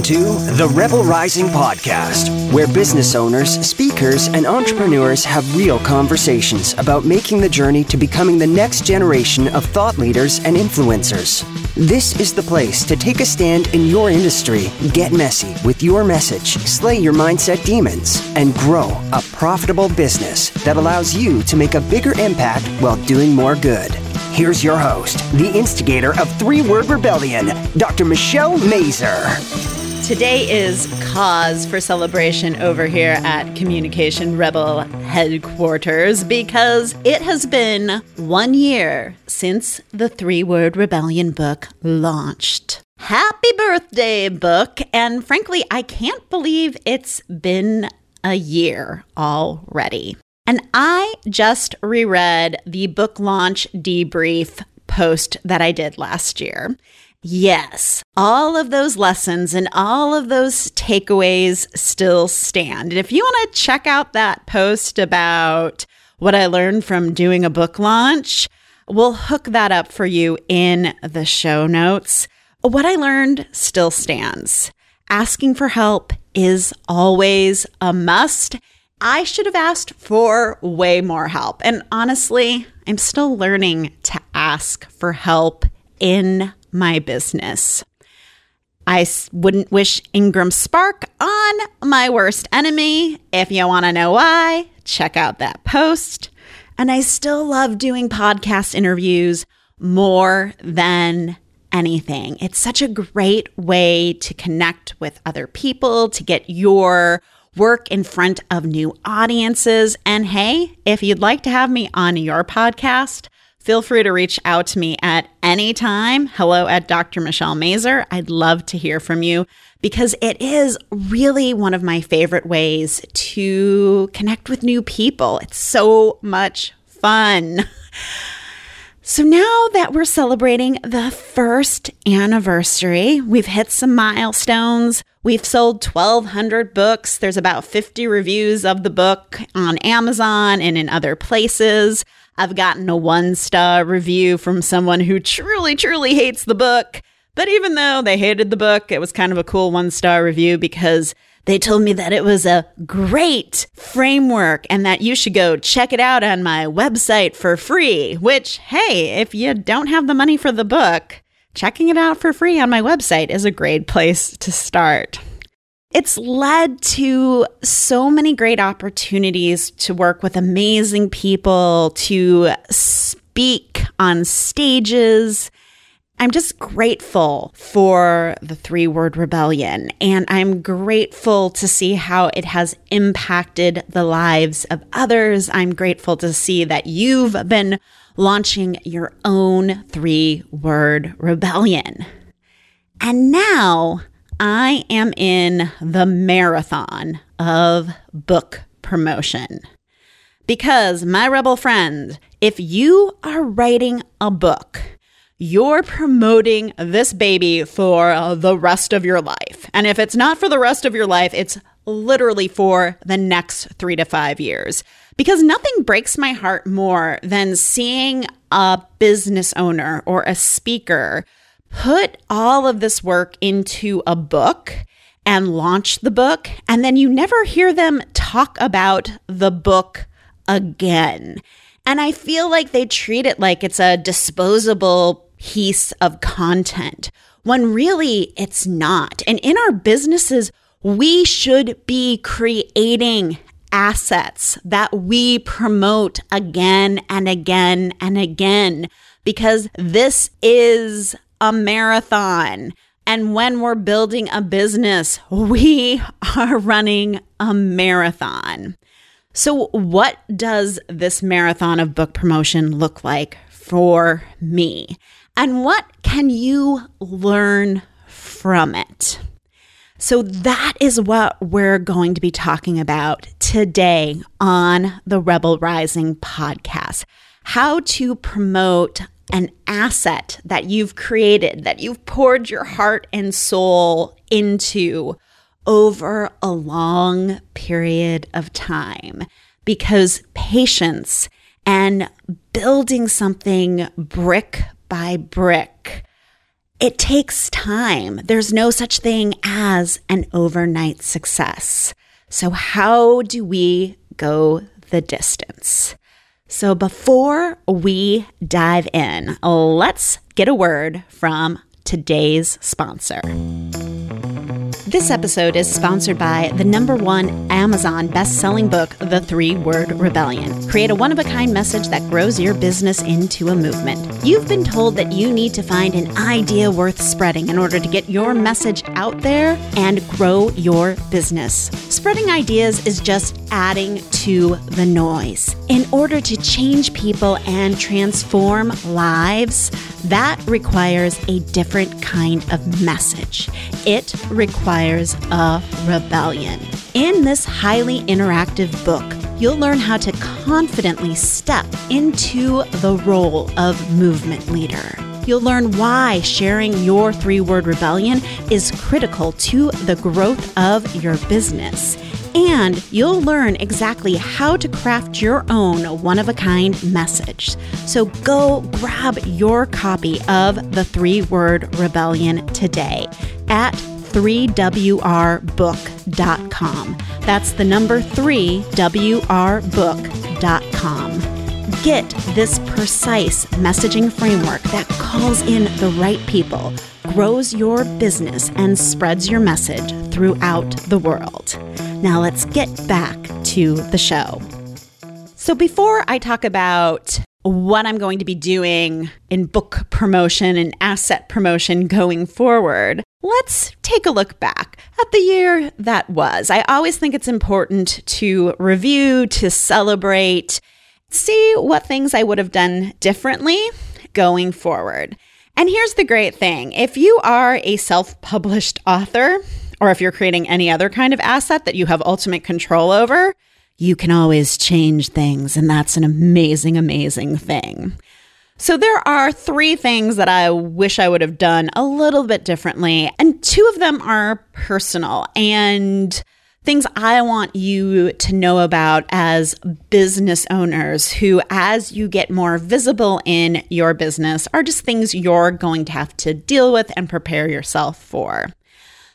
Welcome to the Rebel Rising Podcast, where business owners, speakers, and entrepreneurs have real conversations about making the journey to becoming the next generation of thought leaders and influencers. This is the place to take a stand in your industry, get messy with your message, slay your mindset demons, and grow a profitable business that allows you to make a bigger impact while doing more good. Here's your host, the instigator of Three Word Rebellion, Dr. Michelle Mazur. Today is cause for celebration over here at Communication Rebel headquarters because it has been one year since the Three Word Rebellion book launched. Happy birthday, book! And frankly, I can't believe it's been a year already. And I just reread the book launch debrief post that I did last year. Yes, all of those lessons and all of those takeaways still stand. And if you want to check out that post about what I learned from doing a book launch, we'll hook that up for you in the show notes. What I learned still stands. Asking for help is always a must. I should have asked for way more help. And honestly, I'm still learning to ask for help in my business. I wouldn't wish Ingram Spark on my worst enemy. If you want to know why, check out that post. And I still love doing podcast interviews more than anything. It's such a great way to connect with other people, to get your work in front of new audiences. And hey, if you'd like to have me on your podcast, feel free to reach out to me at any time. Hello at Dr. Michelle Mazur. I'd love to hear from you because it is really one of my favorite ways to connect with new people. It's so much fun. So now that we're celebrating the first anniversary, we've hit some milestones. We've sold 1,200 books. There's about 50 reviews of the book on Amazon and in other places. I've gotten a one star review from someone who truly, truly hates the book. But even though they hated the book, it was kind of a cool one star review because they told me that it was a great framework and that you should go check it out on my website for free. Which, hey, if you don't have the money for the book, checking it out for free on my website is a great place to start. It's led to so many great opportunities to work with amazing people, to speak on stages, I'm just grateful for the three word rebellion. And I'm grateful to see how it has impacted the lives of others. I'm grateful to see that you've been launching your own three word rebellion. And now I am in the marathon of book promotion. Because, my rebel friend, if you are writing a book, you're promoting this baby for the rest of your life. And if it's not for the rest of your life, it's literally for the next three to five years. Because nothing breaks my heart more than seeing a business owner or a speaker put all of this work into a book and launch the book, and then you never hear them talk about the book again. And I feel like they treat it like it's a disposable piece of content when really it's not. And in our businesses, we should be creating assets that we promote again and again and again because this is a marathon. And when we're building a business, we are running a marathon. So, what does this marathon of book promotion look like for me? And what can you learn from it? So, that is what we're going to be talking about today on the Rebel Rising podcast how to promote an asset that you've created, that you've poured your heart and soul into over a long period of time. Because patience and building something brick by brick It takes time. There's no such thing as an overnight success. So, how do we go the distance? So, before we dive in, let's get a word from today's sponsor. This episode is sponsored by the number one Amazon best-selling book, The Three-Word Rebellion. Create a one-of-a-kind message that grows your business into a movement. You've been told that you need to find an idea worth spreading in order to get your message out there and grow your business. Spreading ideas is just adding to the noise. In order to change people and transform lives, that requires a different kind of message. It requires a rebellion. In this highly interactive book, you'll learn how to confidently step into the role of movement leader. You'll learn why sharing your three word rebellion is critical to the growth of your business and you'll learn exactly how to craft your own one of a kind message. So go grab your copy of The Three Word Rebellion today at 3wrbook.com. That's the number 3wrbook.com. Get this precise messaging framework that calls in the right people, grows your business, and spreads your message throughout the world. Now let's get back to the show. So, before I talk about what I'm going to be doing in book promotion and asset promotion going forward, let's take a look back at the year that was. I always think it's important to review, to celebrate, see what things I would have done differently going forward. And here's the great thing if you are a self published author, or if you're creating any other kind of asset that you have ultimate control over, you can always change things. And that's an amazing, amazing thing. So, there are three things that I wish I would have done a little bit differently. And two of them are personal and things I want you to know about as business owners who, as you get more visible in your business, are just things you're going to have to deal with and prepare yourself for.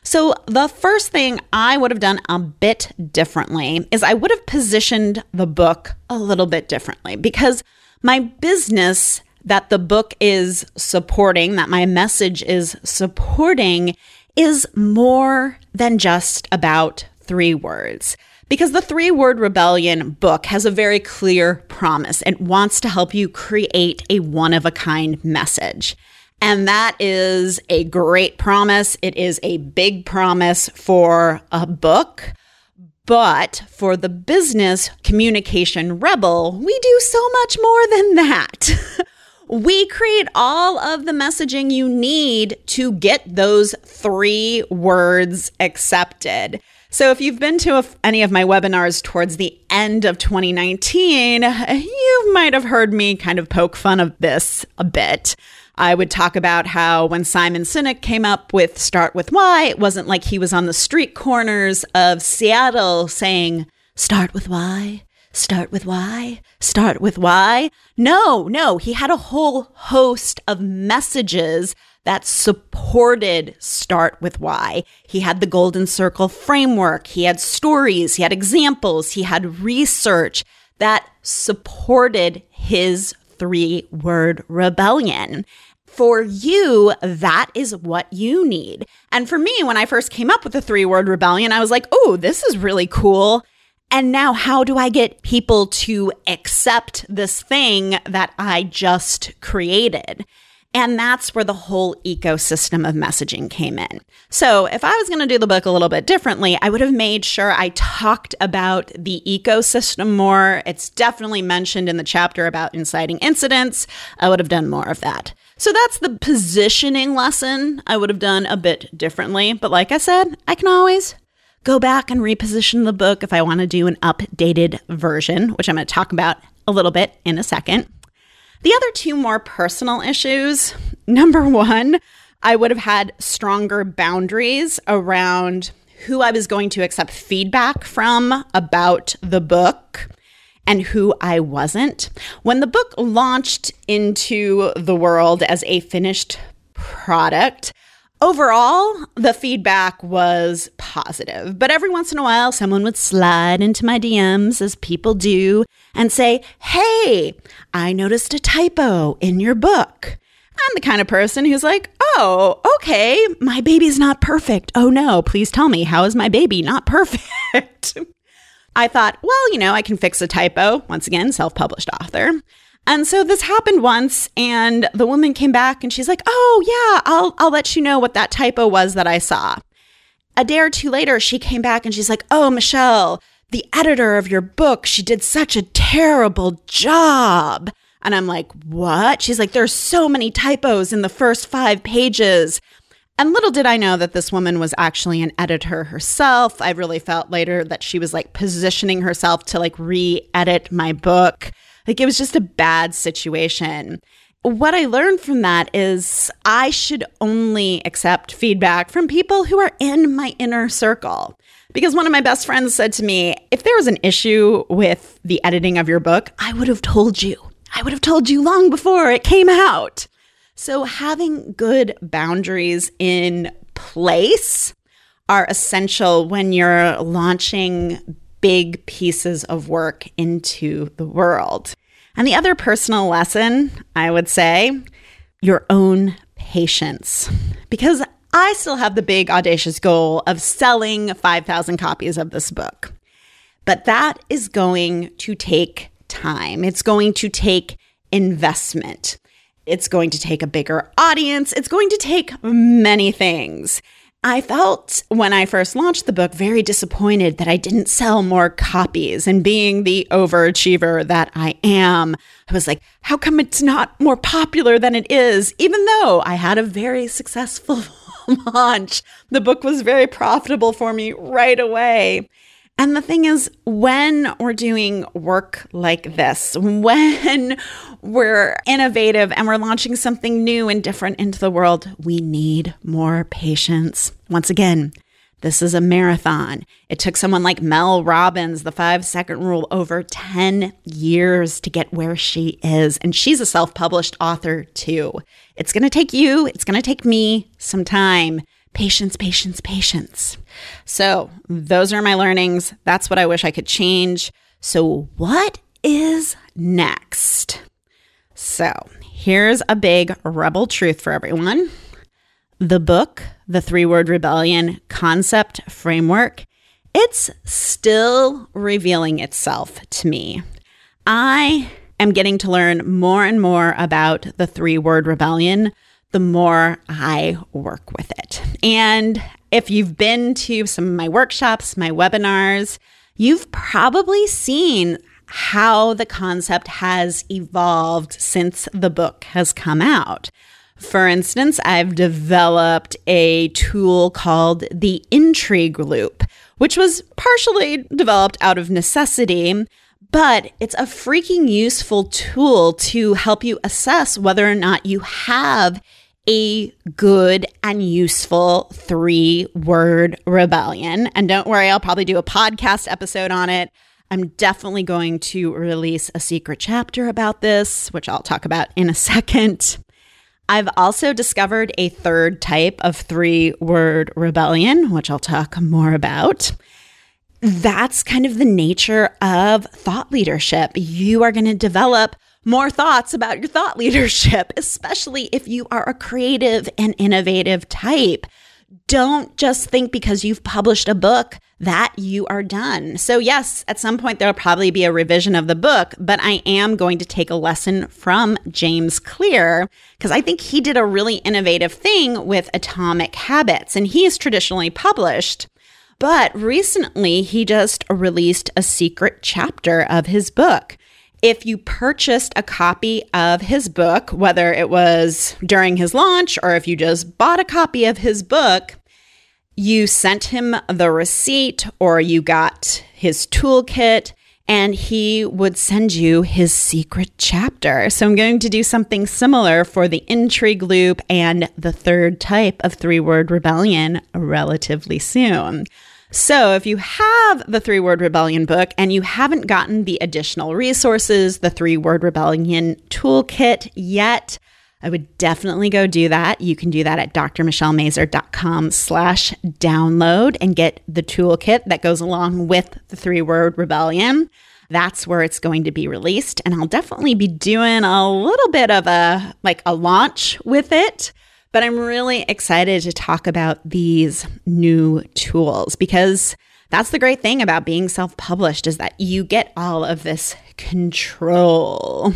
So, the first thing I would have done a bit differently is I would have positioned the book a little bit differently because my business that the book is supporting, that my message is supporting, is more than just about three words. Because the Three Word Rebellion book has a very clear promise. It wants to help you create a one of a kind message. And that is a great promise. It is a big promise for a book. But for the business communication rebel, we do so much more than that. we create all of the messaging you need to get those three words accepted. So, if you've been to a, any of my webinars towards the end of 2019, you might have heard me kind of poke fun of this a bit. I would talk about how when Simon Sinek came up with Start with Why, it wasn't like he was on the street corners of Seattle saying, Start with why, start with why, start with why. No, no, he had a whole host of messages that supported Start with Why. He had the Golden Circle framework, he had stories, he had examples, he had research that supported his three word rebellion. For you, that is what you need. And for me, when I first came up with the three word rebellion, I was like, oh, this is really cool. And now, how do I get people to accept this thing that I just created? And that's where the whole ecosystem of messaging came in. So, if I was going to do the book a little bit differently, I would have made sure I talked about the ecosystem more. It's definitely mentioned in the chapter about inciting incidents. I would have done more of that. So, that's the positioning lesson I would have done a bit differently. But, like I said, I can always go back and reposition the book if I want to do an updated version, which I'm going to talk about a little bit in a second. The other two more personal issues number one, I would have had stronger boundaries around who I was going to accept feedback from about the book and who I wasn't. When the book launched into the world as a finished product. Overall, the feedback was positive, but every once in a while, someone would slide into my DMs, as people do, and say, Hey, I noticed a typo in your book. I'm the kind of person who's like, Oh, okay, my baby's not perfect. Oh no, please tell me, how is my baby not perfect? I thought, well, you know, I can fix a typo. Once again, self published author. And so this happened once and the woman came back and she's like, "Oh, yeah, I'll I'll let you know what that typo was that I saw." A day or two later, she came back and she's like, "Oh, Michelle, the editor of your book, she did such a terrible job." And I'm like, "What?" She's like, "There's so many typos in the first 5 pages." And little did I know that this woman was actually an editor herself. I really felt later that she was like positioning herself to like re-edit my book. Like it was just a bad situation. What I learned from that is I should only accept feedback from people who are in my inner circle. Because one of my best friends said to me, if there was an issue with the editing of your book, I would have told you. I would have told you long before it came out. So having good boundaries in place are essential when you're launching big pieces of work into the world. And the other personal lesson, I would say, your own patience. Because I still have the big audacious goal of selling 5,000 copies of this book. But that is going to take time. It's going to take investment. It's going to take a bigger audience. It's going to take many things. I felt when I first launched the book very disappointed that I didn't sell more copies. And being the overachiever that I am, I was like, how come it's not more popular than it is? Even though I had a very successful launch, the book was very profitable for me right away. And the thing is, when we're doing work like this, when we're innovative and we're launching something new and different into the world, we need more patience. Once again, this is a marathon. It took someone like Mel Robbins, the five second rule, over 10 years to get where she is. And she's a self published author too. It's going to take you, it's going to take me some time patience, patience, patience. So, those are my learnings. That's what I wish I could change. So, what is next? So, here's a big rebel truth for everyone. The book, The Three Word Rebellion Concept Framework, it's still revealing itself to me. I am getting to learn more and more about the three word rebellion the more I work with it. And if you've been to some of my workshops, my webinars, you've probably seen how the concept has evolved since the book has come out. For instance, I've developed a tool called the intrigue loop, which was partially developed out of necessity, but it's a freaking useful tool to help you assess whether or not you have a good and useful three word rebellion. And don't worry, I'll probably do a podcast episode on it. I'm definitely going to release a secret chapter about this, which I'll talk about in a second. I've also discovered a third type of three word rebellion, which I'll talk more about. That's kind of the nature of thought leadership. You are going to develop more thoughts about your thought leadership, especially if you are a creative and innovative type. Don't just think because you've published a book that you are done. So, yes, at some point there'll probably be a revision of the book, but I am going to take a lesson from James Clear because I think he did a really innovative thing with Atomic Habits, and he is traditionally published. But recently, he just released a secret chapter of his book. If you purchased a copy of his book, whether it was during his launch or if you just bought a copy of his book, you sent him the receipt or you got his toolkit and he would send you his secret chapter. So I'm going to do something similar for the intrigue loop and the third type of three word rebellion relatively soon. So, if you have the Three Word Rebellion book and you haven't gotten the additional resources, the Three Word Rebellion toolkit yet, I would definitely go do that. You can do that at drmichellemazur.com slash download and get the toolkit that goes along with the three word rebellion. That's where it's going to be released. And I'll definitely be doing a little bit of a like a launch with it. But I'm really excited to talk about these new tools because that's the great thing about being self published is that you get all of this control.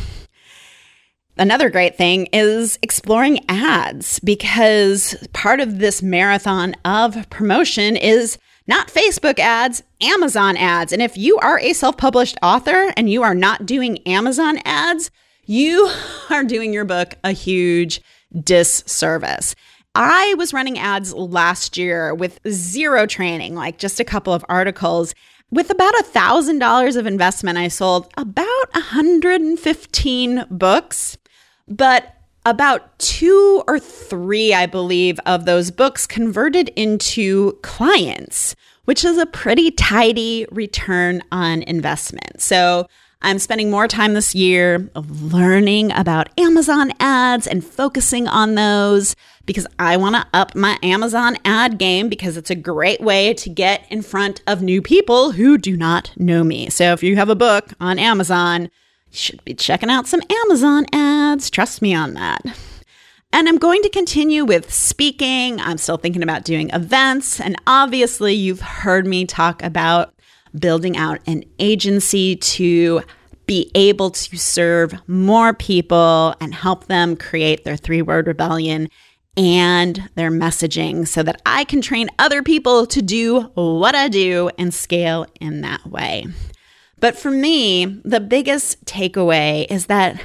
Another great thing is exploring ads because part of this marathon of promotion is not Facebook ads, Amazon ads. And if you are a self published author and you are not doing Amazon ads, you are doing your book a huge disservice. I was running ads last year with zero training, like just a couple of articles. With about a $1,000 of investment, I sold about 115 books, but about two or three, I believe, of those books converted into clients, which is a pretty tidy return on investment. So I'm spending more time this year learning about Amazon ads and focusing on those because I want to up my Amazon ad game because it's a great way to get in front of new people who do not know me. So if you have a book on Amazon, should be checking out some Amazon ads. Trust me on that. And I'm going to continue with speaking. I'm still thinking about doing events. And obviously, you've heard me talk about building out an agency to be able to serve more people and help them create their three word rebellion and their messaging so that I can train other people to do what I do and scale in that way. But for me, the biggest takeaway is that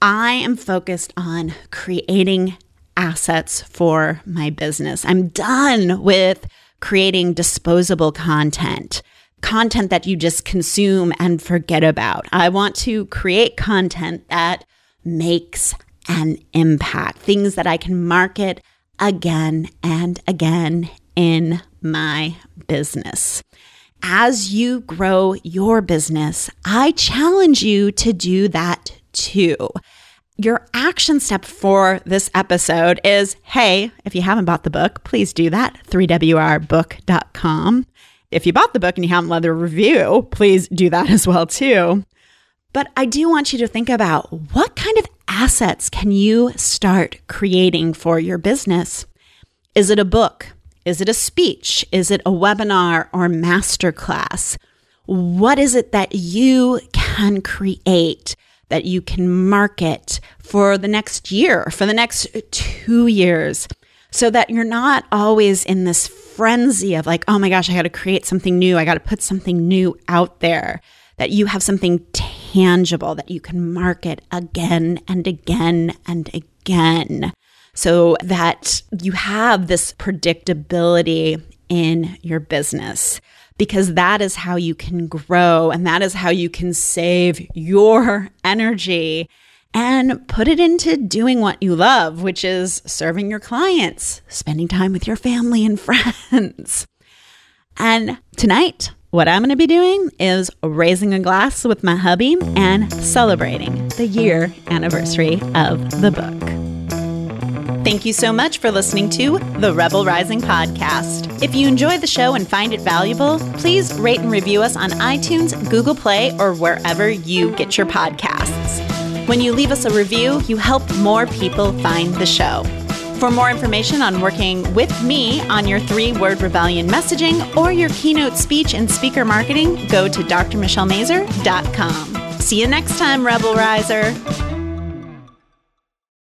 I am focused on creating assets for my business. I'm done with creating disposable content, content that you just consume and forget about. I want to create content that makes an impact, things that I can market again and again in my business. As you grow your business, I challenge you to do that too. Your action step for this episode is hey, if you haven't bought the book, please do that. 3wrbook.com. If you bought the book and you haven't left a review, please do that as well too. But I do want you to think about what kind of assets can you start creating for your business? Is it a book? Is it a speech? Is it a webinar or masterclass? What is it that you can create that you can market for the next year, for the next two years, so that you're not always in this frenzy of like, oh my gosh, I got to create something new. I got to put something new out there, that you have something tangible that you can market again and again and again so that you have this predictability in your business because that is how you can grow and that is how you can save your energy and put it into doing what you love, which is serving your clients, spending time with your family and friends. And tonight, what I'm going to be doing is raising a glass with my hubby and celebrating the year anniversary of the book. Thank you so much for listening to the Rebel Rising podcast. If you enjoy the show and find it valuable, please rate and review us on iTunes, Google Play, or wherever you get your podcasts. When you leave us a review, you help more people find the show. For more information on working with me on your three word rebellion messaging or your keynote speech and speaker marketing, go to drmichellemazur.com. See you next time, Rebel Riser.